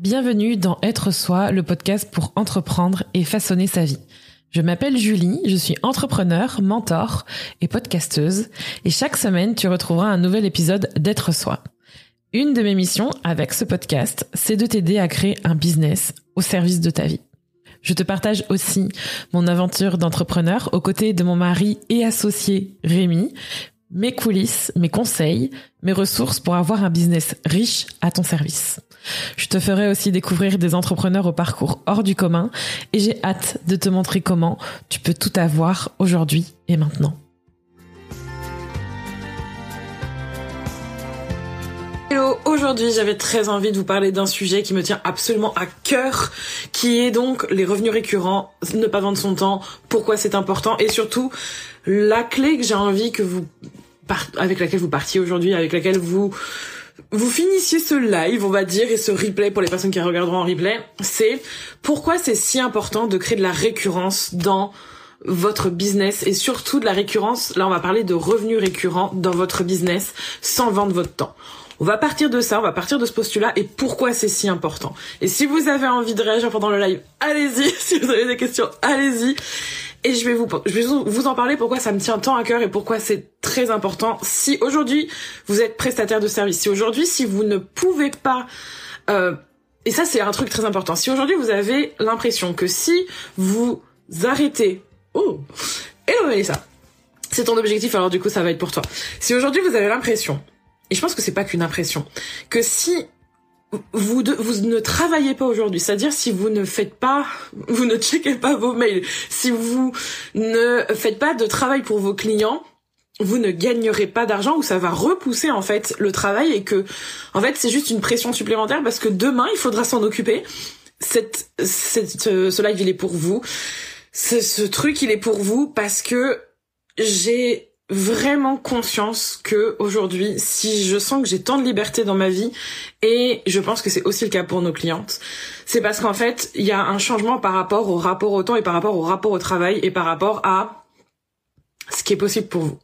Bienvenue dans Être Soi, le podcast pour entreprendre et façonner sa vie. Je m'appelle Julie, je suis entrepreneur, mentor et podcasteuse et chaque semaine tu retrouveras un nouvel épisode d'Être Soi. Une de mes missions avec ce podcast, c'est de t'aider à créer un business au service de ta vie. Je te partage aussi mon aventure d'entrepreneur aux côtés de mon mari et associé Rémi, mes coulisses, mes conseils, mes ressources pour avoir un business riche à ton service. Je te ferai aussi découvrir des entrepreneurs au parcours hors du commun et j'ai hâte de te montrer comment tu peux tout avoir aujourd'hui et maintenant. Hello, aujourd'hui j'avais très envie de vous parler d'un sujet qui me tient absolument à cœur, qui est donc les revenus récurrents, ne pas vendre son temps, pourquoi c'est important et surtout la clé que j'ai envie que vous avec laquelle vous partiez aujourd'hui, avec laquelle vous vous finissiez ce live, on va dire, et ce replay pour les personnes qui regarderont en replay, c'est pourquoi c'est si important de créer de la récurrence dans votre business et surtout de la récurrence, là on va parler de revenus récurrents dans votre business sans vendre votre temps. On va partir de ça, on va partir de ce postulat et pourquoi c'est si important. Et si vous avez envie de réagir pendant le live, allez-y. Si vous avez des questions, allez-y. Et je vais vous, je vais vous en parler pourquoi ça me tient tant à cœur et pourquoi c'est très important. Si aujourd'hui vous êtes prestataire de service, si aujourd'hui si vous ne pouvez pas euh, et ça c'est un truc très important. Si aujourd'hui vous avez l'impression que si vous arrêtez, oh, hello ça, c'est ton objectif alors du coup ça va être pour toi. Si aujourd'hui vous avez l'impression, et je pense que c'est pas qu'une impression, que si vous, ne travaillez pas aujourd'hui, c'est-à-dire si vous ne faites pas, vous ne checkez pas vos mails, si vous ne faites pas de travail pour vos clients, vous ne gagnerez pas d'argent ou ça va repousser en fait le travail et que en fait c'est juste une pression supplémentaire parce que demain il faudra s'en occuper. Cette, cette, ce live il est pour vous. Ce, ce truc il est pour vous parce que j'ai vraiment conscience que aujourd'hui, si je sens que j'ai tant de liberté dans ma vie, et je pense que c'est aussi le cas pour nos clientes, c'est parce qu'en fait, il y a un changement par rapport au rapport au temps et par rapport au rapport au travail et par rapport à ce qui est possible pour vous.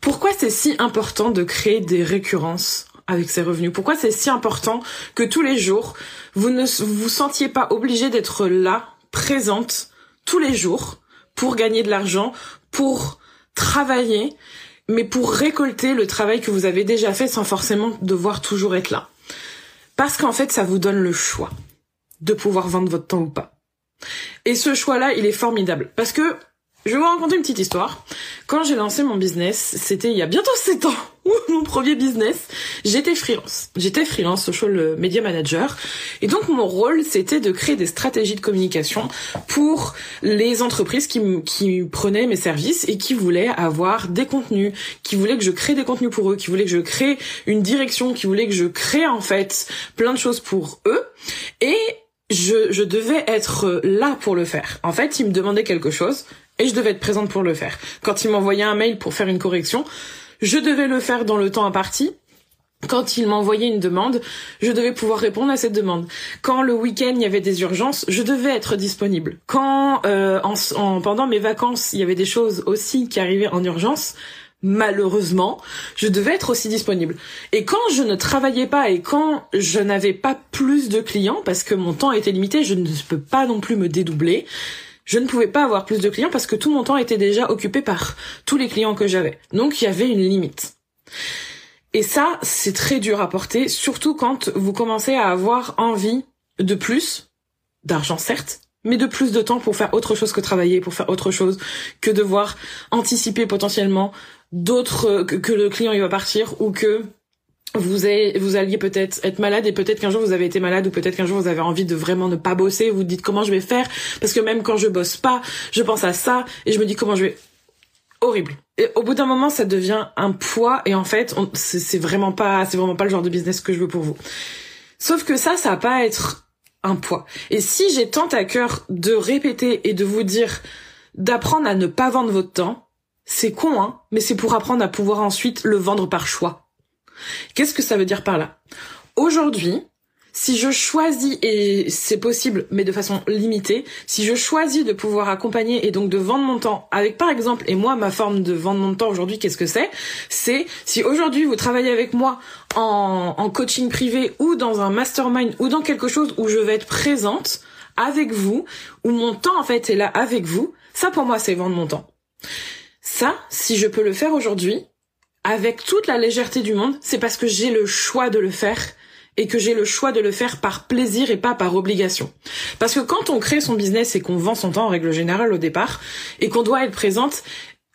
Pourquoi c'est si important de créer des récurrences avec ces revenus? Pourquoi c'est si important que tous les jours, vous ne vous sentiez pas obligé d'être là, présente, tous les jours, pour gagner de l'argent, pour travailler, mais pour récolter le travail que vous avez déjà fait sans forcément devoir toujours être là. Parce qu'en fait, ça vous donne le choix de pouvoir vendre votre temps ou pas. Et ce choix-là, il est formidable. Parce que je vais vous raconter une petite histoire. Quand j'ai lancé mon business, c'était il y a bientôt 7 ans, mon premier business, j'étais freelance. J'étais freelance social media manager. Et donc mon rôle, c'était de créer des stratégies de communication pour les entreprises qui, qui prenaient mes services et qui voulaient avoir des contenus, qui voulaient que je crée des contenus pour eux, qui voulaient que je crée une direction, qui voulaient que je crée en fait plein de choses pour eux. Et je, je devais être là pour le faire. En fait, ils me demandaient quelque chose et je devais être présente pour le faire. Quand il m'envoyait un mail pour faire une correction, je devais le faire dans le temps imparti. Quand il m'envoyait une demande, je devais pouvoir répondre à cette demande. Quand le week-end il y avait des urgences, je devais être disponible. Quand euh, en, pendant mes vacances il y avait des choses aussi qui arrivaient en urgence, malheureusement, je devais être aussi disponible. Et quand je ne travaillais pas et quand je n'avais pas plus de clients, parce que mon temps était limité, je ne peux pas non plus me dédoubler, je ne pouvais pas avoir plus de clients parce que tout mon temps était déjà occupé par tous les clients que j'avais. Donc il y avait une limite. Et ça, c'est très dur à porter, surtout quand vous commencez à avoir envie de plus, d'argent certes, mais de plus de temps pour faire autre chose que travailler, pour faire autre chose que devoir anticiper potentiellement d'autres que, le client il va partir ou que vous, avez, vous alliez peut-être être malade et peut-être qu'un jour vous avez été malade ou peut-être qu'un jour vous avez envie de vraiment ne pas bosser, vous, dites comment je vais faire? Parce que même quand je bosse pas, je pense à ça et je me dis comment je vais horrible. Et au bout d'un moment, ça devient un poids et en fait, c'est vraiment pas c'est vraiment pas le genre de business que je veux pour vous. Sauf que ça ça va pas être un poids. Et si j'ai tant à cœur de répéter et de vous dire d'apprendre à ne pas vendre votre temps, c'est con hein, mais c'est pour apprendre à pouvoir ensuite le vendre par choix. Qu'est-ce que ça veut dire par là? Aujourd'hui, si je choisis, et c'est possible, mais de façon limitée, si je choisis de pouvoir accompagner et donc de vendre mon temps avec, par exemple, et moi, ma forme de vendre mon temps aujourd'hui, qu'est-ce que c'est? C'est si aujourd'hui vous travaillez avec moi en, coaching privé ou dans un mastermind ou dans quelque chose où je vais être présente avec vous, où mon temps en fait est là avec vous, ça pour moi c'est vendre mon temps. Ça, si je peux le faire aujourd'hui, avec toute la légèreté du monde, c'est parce que j'ai le choix de le faire et que j'ai le choix de le faire par plaisir et pas par obligation. Parce que quand on crée son business et qu'on vend son temps en règle générale au départ et qu'on doit être présente,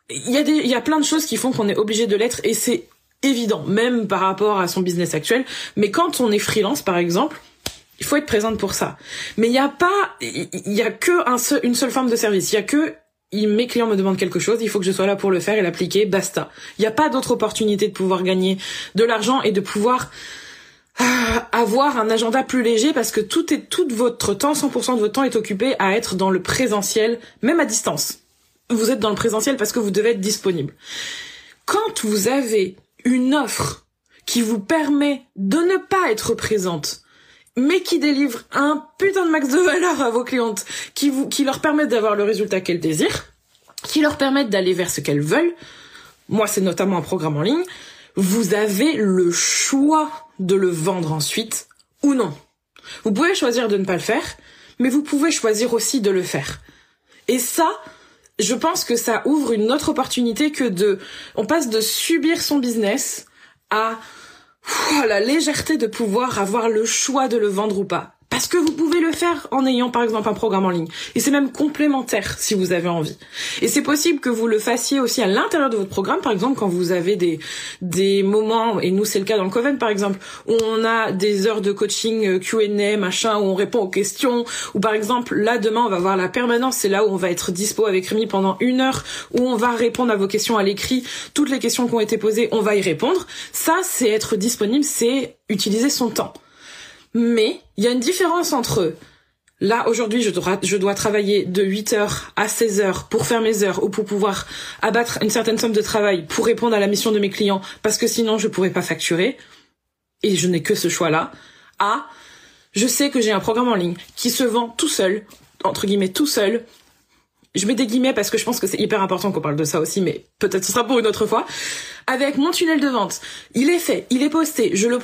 il y a des, y a plein de choses qui font qu'on est obligé de l'être et c'est évident, même par rapport à son business actuel. Mais quand on est freelance, par exemple, il faut être présente pour ça. Mais il n'y a pas, il y a que une seule forme de service. Il y a que mes clients me demandent quelque chose, il faut que je sois là pour le faire et l'appliquer, basta. Il n'y a pas d'autre opportunité de pouvoir gagner de l'argent et de pouvoir ah, avoir un agenda plus léger parce que tout est tout votre temps, 100% de votre temps est occupé à être dans le présentiel, même à distance. Vous êtes dans le présentiel parce que vous devez être disponible. Quand vous avez une offre qui vous permet de ne pas être présente, mais qui délivre un putain de max de valeur à vos clientes, qui vous, qui leur permettent d'avoir le résultat qu'elles désirent, qui leur permettent d'aller vers ce qu'elles veulent. Moi, c'est notamment un programme en ligne. Vous avez le choix de le vendre ensuite ou non. Vous pouvez choisir de ne pas le faire, mais vous pouvez choisir aussi de le faire. Et ça, je pense que ça ouvre une autre opportunité que de, on passe de subir son business à la légèreté de pouvoir avoir le choix de le vendre ou pas. Parce que vous pouvez le faire en ayant par exemple un programme en ligne. Et c'est même complémentaire si vous avez envie. Et c'est possible que vous le fassiez aussi à l'intérieur de votre programme, par exemple quand vous avez des, des moments, et nous c'est le cas dans le Coven par exemple, où on a des heures de coaching euh, Q&A, machin, où on répond aux questions, ou par exemple là demain on va voir la permanence, c'est là où on va être dispo avec Rémi pendant une heure, où on va répondre à vos questions à l'écrit, toutes les questions qui ont été posées, on va y répondre. Ça c'est être disponible, c'est utiliser son temps. Mais il y a une différence entre là aujourd'hui je dois, je dois travailler de 8h à 16h pour faire mes heures ou pour pouvoir abattre une certaine somme de travail pour répondre à la mission de mes clients parce que sinon je pourrais pas facturer. Et je n'ai que ce choix-là. À je sais que j'ai un programme en ligne qui se vend tout seul entre guillemets tout seul je mets des guillemets parce que je pense que c'est hyper important qu'on parle de ça aussi, mais peut-être ce sera pour une autre fois. Avec mon tunnel de vente, il est fait, il est posté, je le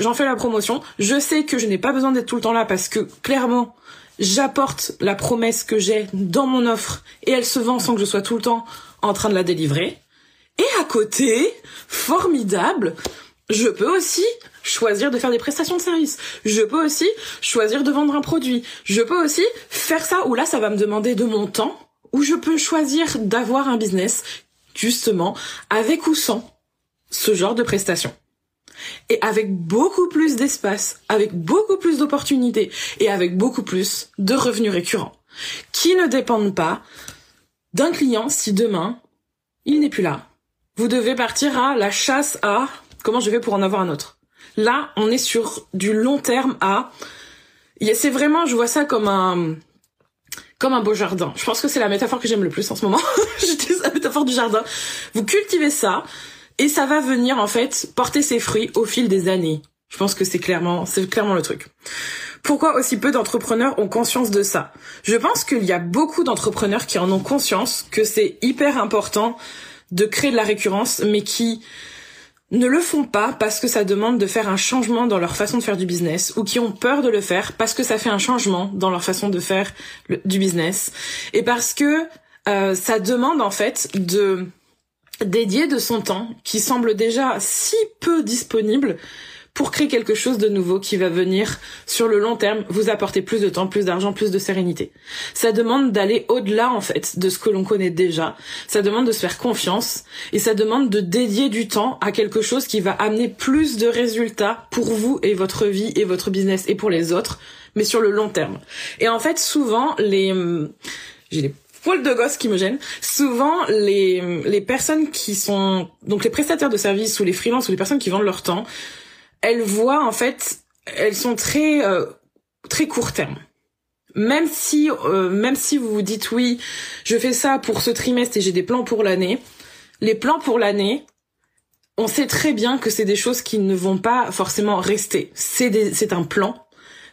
j'en fais la promotion. Je sais que je n'ai pas besoin d'être tout le temps là parce que clairement, j'apporte la promesse que j'ai dans mon offre et elle se vend sans que je sois tout le temps en train de la délivrer. Et à côté, formidable, je peux aussi choisir de faire des prestations de service. Je peux aussi choisir de vendre un produit. Je peux aussi faire ça où là, ça va me demander de mon temps ou je peux choisir d'avoir un business, justement, avec ou sans ce genre de prestations. Et avec beaucoup plus d'espace, avec beaucoup plus d'opportunités et avec beaucoup plus de revenus récurrents, qui ne dépendent pas d'un client si demain, il n'est plus là. Vous devez partir à la chasse à comment je vais pour en avoir un autre. Là, on est sur du long terme à c'est vraiment, je vois ça comme un comme un beau jardin. Je pense que c'est la métaphore que j'aime le plus en ce moment. J'utilise la métaphore du jardin. Vous cultivez ça et ça va venir en fait porter ses fruits au fil des années. Je pense que c'est clairement, c'est clairement le truc. Pourquoi aussi peu d'entrepreneurs ont conscience de ça? Je pense qu'il y a beaucoup d'entrepreneurs qui en ont conscience que c'est hyper important de créer de la récurrence, mais qui ne le font pas parce que ça demande de faire un changement dans leur façon de faire du business ou qui ont peur de le faire parce que ça fait un changement dans leur façon de faire du business et parce que euh, ça demande en fait de dédier de son temps qui semble déjà si peu disponible pour créer quelque chose de nouveau qui va venir sur le long terme vous apporter plus de temps, plus d'argent, plus de sérénité. Ça demande d'aller au-delà en fait de ce que l'on connaît déjà. Ça demande de se faire confiance et ça demande de dédier du temps à quelque chose qui va amener plus de résultats pour vous et votre vie et votre business et pour les autres, mais sur le long terme. Et en fait, souvent les j'ai les poils de gosse qui me gênent. Souvent, les, les personnes qui sont, donc les prestataires de services ou les freelances ou les personnes qui vendent leur temps, elles voient en fait, elles sont très euh, très court terme. Même si euh, même si vous vous dites oui, je fais ça pour ce trimestre et j'ai des plans pour l'année, les plans pour l'année, on sait très bien que c'est des choses qui ne vont pas forcément rester. C'est c'est un plan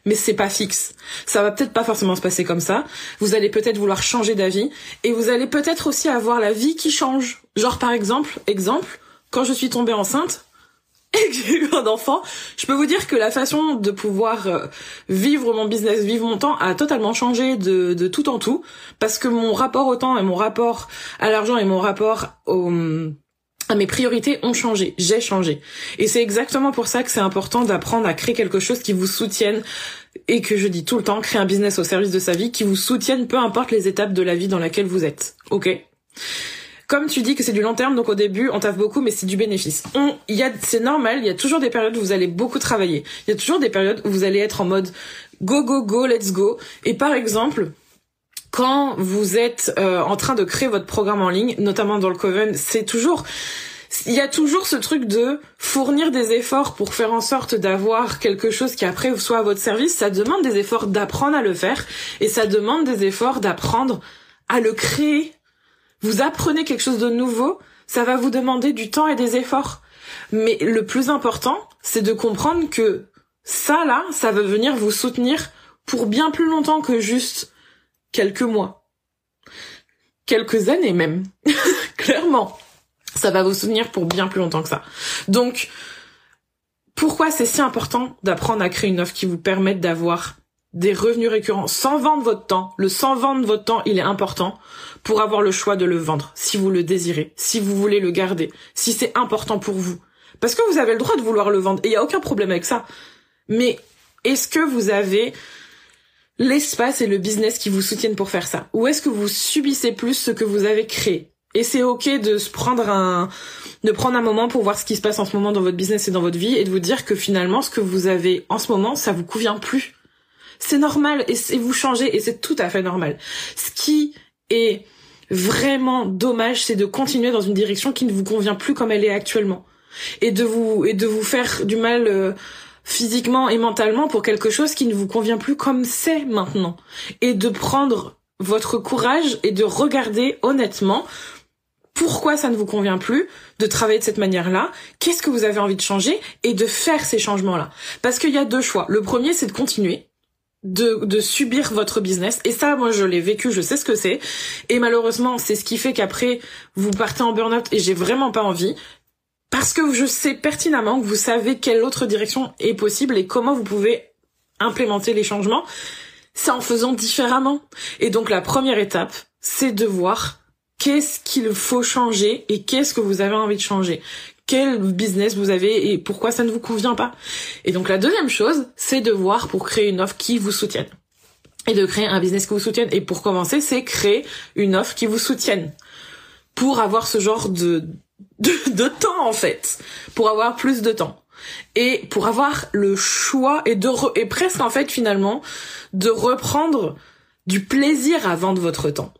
mais c'est pas fixe. Ça va peut-être pas forcément se passer comme ça. Vous allez peut-être vouloir changer d'avis et vous allez peut-être aussi avoir la vie qui change. Genre par exemple, exemple, quand je suis tombée enceinte, et que j'ai eu un enfant, je peux vous dire que la façon de pouvoir euh, vivre mon business, vivre mon temps a totalement changé de, tout en tout parce que mon rapport au temps et mon rapport à l'argent et mon rapport au à mes priorités ont changé, j'ai changé. Et c'est exactement pour ça que c'est important d'apprendre à créer quelque chose qui vous soutienne et que je dis tout le temps, créer un business au service de sa vie qui vous soutienne peu importe les étapes de la vie dans laquelle vous êtes. OK? Comme tu dis que c'est du long terme, donc au début, on taffe beaucoup, mais c'est du bénéfice. On, y a, c'est normal, il y a toujours des périodes où vous allez beaucoup travailler. Il y a toujours des périodes où vous allez être en mode go, go, go, let's go. Et par exemple, quand vous êtes euh, en train de créer votre programme en ligne, notamment dans le Coven, c'est toujours il y a toujours ce truc de fournir des efforts pour faire en sorte d'avoir quelque chose qui après soit à votre service. Ça demande des efforts d'apprendre à le faire et ça demande des efforts d'apprendre à le créer vous apprenez quelque chose de nouveau, ça va vous demander du temps et des efforts. Mais le plus important, c'est de comprendre que ça là, ça va venir vous soutenir pour bien plus longtemps que juste quelques mois. Quelques années même. Clairement. Ça va vous soutenir pour bien plus longtemps que ça. Donc, pourquoi c'est si important d'apprendre à créer une offre qui vous permette d'avoir des revenus récurrents sans vendre votre temps. Le sans vendre votre temps, il est important pour avoir le choix de le vendre, si vous le désirez, si vous voulez le garder, si c'est important pour vous. Parce que vous avez le droit de vouloir le vendre, et il n'y a aucun problème avec ça. Mais est-ce que vous avez l'espace et le business qui vous soutiennent pour faire ça? Ou est-ce que vous subissez plus ce que vous avez créé? Et c'est ok de se prendre un, de prendre un moment pour voir ce qui se passe en ce moment dans votre business et dans votre vie et de vous dire que finalement ce que vous avez en ce moment, ça vous convient plus c'est normal et, vous changez et c'est tout à fait normal. Ce qui est vraiment dommage, c'est de continuer dans une direction qui ne vous convient plus comme elle est actuellement et de vous et de vous faire du mal euh, physiquement et mentalement pour quelque chose qui ne vous convient plus comme c'est maintenant et de prendre votre courage et de regarder honnêtement pourquoi ça ne vous convient plus de travailler de cette manière-là, qu'est-ce que vous avez envie de changer et de faire ces changements-là. Parce qu'il y a deux choix. Le premier, c'est de continuer de, de subir votre business. Et ça, moi, je l'ai vécu, je sais ce que c'est. Et malheureusement, c'est ce qui fait qu'après, vous partez en burn-out et j'ai vraiment pas envie. Parce que je sais pertinemment que vous savez quelle autre direction est possible et comment vous pouvez implémenter les changements. C'est en faisant différemment. Et donc, la première étape, c'est de voir qu'est-ce qu'il faut changer et qu'est-ce que vous avez envie de changer? Quel business vous avez et pourquoi ça ne vous convient pas? Et donc la deuxième chose, c'est de voir pour créer une offre qui vous soutienne. Et de créer un business qui vous soutienne. Et pour commencer, c'est créer une offre qui vous soutienne. Pour avoir ce genre de, de, temps, en fait. Pour avoir plus de temps. Et pour avoir le choix et de, et presque, en fait, finalement, de reprendre du plaisir à vendre votre temps.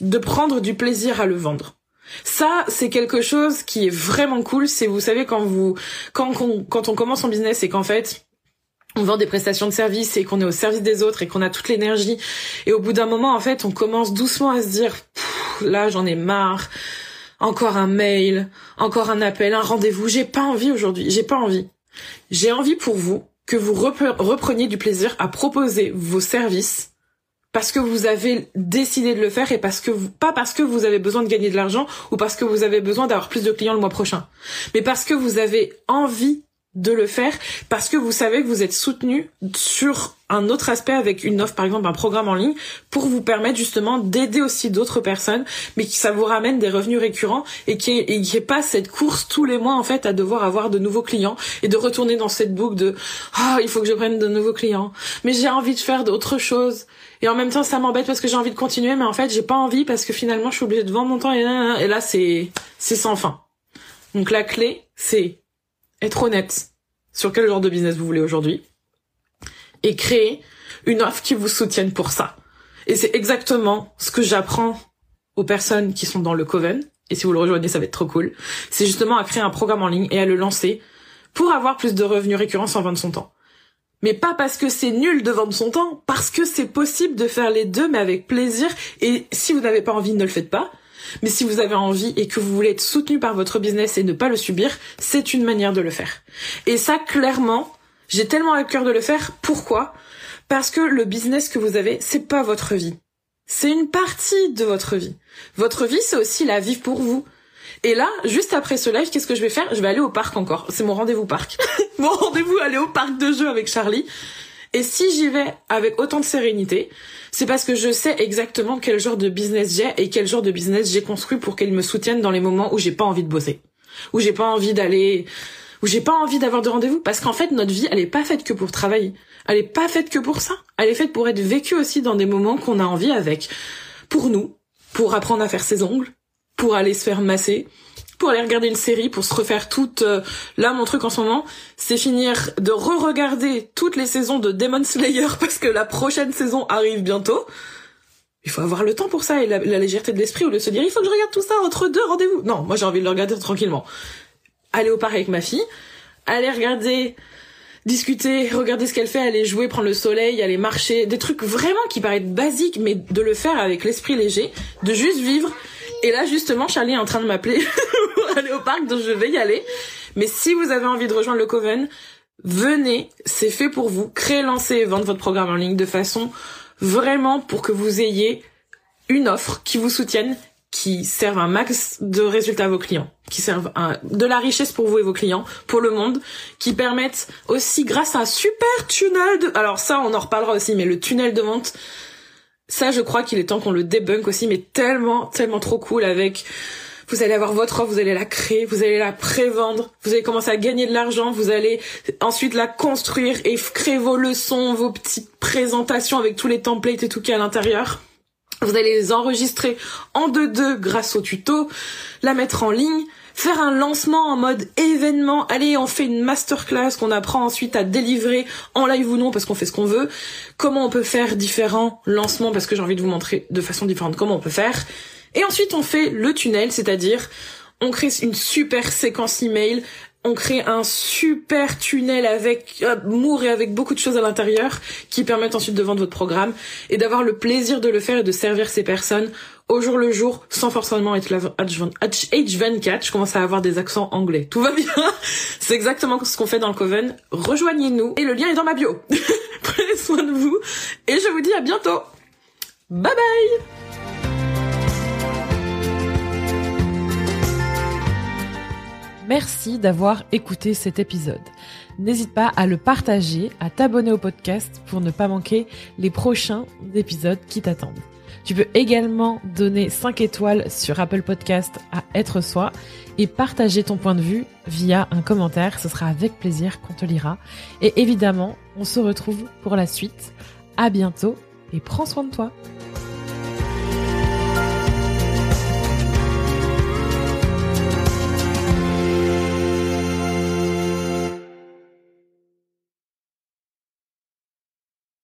De prendre du plaisir à le vendre. Ça, c'est quelque chose qui est vraiment cool. C'est, vous savez, quand vous, quand, on, commence son business et qu'en fait, on vend des prestations de service et qu'on est au service des autres et qu'on a toute l'énergie. Et au bout d'un moment, en fait, on commence doucement à se dire, là, j'en ai marre. Encore un mail, encore un appel, un rendez-vous. J'ai pas envie aujourd'hui. J'ai pas envie. J'ai envie pour vous que vous repreniez du plaisir à proposer vos services parce que vous avez décidé de le faire et parce que vous, pas parce que vous avez besoin de gagner de l'argent ou parce que vous avez besoin d'avoir plus de clients le mois prochain, mais parce que vous avez envie de le faire parce que vous savez que vous êtes soutenu sur un autre aspect avec une offre, par exemple un programme en ligne, pour vous permettre justement d'aider aussi d'autres personnes, mais qui ça vous ramène des revenus récurrents et qui est, pas cette course tous les mois en fait à devoir avoir de nouveaux clients et de retourner dans cette boucle de ah il faut que je prenne de nouveaux clients, mais j'ai envie de faire d'autres choses et en même temps ça m'embête parce que j'ai envie de continuer, mais en fait j'ai pas envie parce que finalement je suis obligée de vendre mon temps et là, c'est c'est sans fin. Donc la clé c'est être honnête sur quel genre de business vous voulez aujourd'hui et créer une offre qui vous soutienne pour ça. Et c'est exactement ce que j'apprends aux personnes qui sont dans le Coven. Et si vous le rejoignez, ça va être trop cool. C'est justement à créer un programme en ligne et à le lancer pour avoir plus de revenus récurrents sans vendre son temps. Mais pas parce que c'est nul de vendre son temps, parce que c'est possible de faire les deux, mais avec plaisir. Et si vous n'avez pas envie, ne le faites pas. Mais si vous avez envie et que vous voulez être soutenu par votre business et ne pas le subir, c'est une manière de le faire. Et ça, clairement, j'ai tellement à cœur de le faire. Pourquoi? Parce que le business que vous avez, c'est pas votre vie. C'est une partie de votre vie. Votre vie, c'est aussi la vie pour vous. Et là, juste après ce live, qu'est-ce que je vais faire? Je vais aller au parc encore. C'est mon rendez-vous parc. mon rendez-vous aller au parc de jeux avec Charlie. Et si j'y vais avec autant de sérénité, c'est parce que je sais exactement quel genre de business j'ai et quel genre de business j'ai construit pour qu'elle me soutienne dans les moments où j'ai pas envie de bosser, où j'ai pas envie d'aller, où j'ai pas envie d'avoir de rendez-vous. Parce qu'en fait, notre vie, elle est pas faite que pour travailler. Elle est pas faite que pour ça. Elle est faite pour être vécue aussi dans des moments qu'on a envie avec. Pour nous, pour apprendre à faire ses ongles, pour aller se faire masser, pour aller regarder une série, pour se refaire toute... Euh, là, mon truc en ce moment, c'est finir de re-regarder toutes les saisons de Demon Slayer parce que la prochaine saison arrive bientôt. Il faut avoir le temps pour ça et la, légèreté de l'esprit ou de se dire il faut que je regarde tout ça entre deux rendez-vous. Non, moi j'ai envie de le regarder tranquillement. Aller au parc avec ma fille, aller regarder discuter, regarder ce qu'elle fait, aller jouer, prendre le soleil, aller marcher, des trucs vraiment qui paraissent basiques, mais de le faire avec l'esprit léger, de juste vivre. Et là, justement, Charlie est en train de m'appeler pour aller au parc, donc je vais y aller. Mais si vous avez envie de rejoindre le Coven, venez, c'est fait pour vous. Créez, lancez vendre votre programme en ligne de façon vraiment pour que vous ayez une offre qui vous soutienne, qui servent un max de résultats à vos clients, qui servent de la richesse pour vous et vos clients, pour le monde, qui permettent aussi grâce à un super tunnel de... Alors ça, on en reparlera aussi, mais le tunnel de vente, ça, je crois qu'il est temps qu'on le débunk aussi, mais tellement, tellement trop cool avec... Vous allez avoir votre offre, vous allez la créer, vous allez la prévendre, vous allez commencer à gagner de l'argent, vous allez ensuite la construire et créer vos leçons, vos petites présentations avec tous les templates et tout qui est à l'intérieur. Vous allez les enregistrer en 2-2 grâce au tuto, la mettre en ligne, faire un lancement en mode événement. Allez, on fait une masterclass qu'on apprend ensuite à délivrer en live ou non parce qu'on fait ce qu'on veut. Comment on peut faire différents lancements parce que j'ai envie de vous montrer de façon différente comment on peut faire. Et ensuite, on fait le tunnel, c'est-à-dire on crée une super séquence email on crée un super tunnel avec amour et avec beaucoup de choses à l'intérieur qui permettent ensuite de vendre votre programme et d'avoir le plaisir de le faire et de servir ces personnes au jour le jour sans forcément être H24. Je commence à avoir des accents anglais. Tout va bien. C'est exactement ce qu'on fait dans le Coven. Rejoignez-nous et le lien est dans ma bio. Prenez soin de vous et je vous dis à bientôt. Bye bye Merci d'avoir écouté cet épisode. N'hésite pas à le partager, à t'abonner au podcast pour ne pas manquer les prochains épisodes qui t'attendent. Tu peux également donner 5 étoiles sur Apple Podcast à Être Soi et partager ton point de vue via un commentaire. Ce sera avec plaisir qu'on te lira. Et évidemment, on se retrouve pour la suite. À bientôt et prends soin de toi.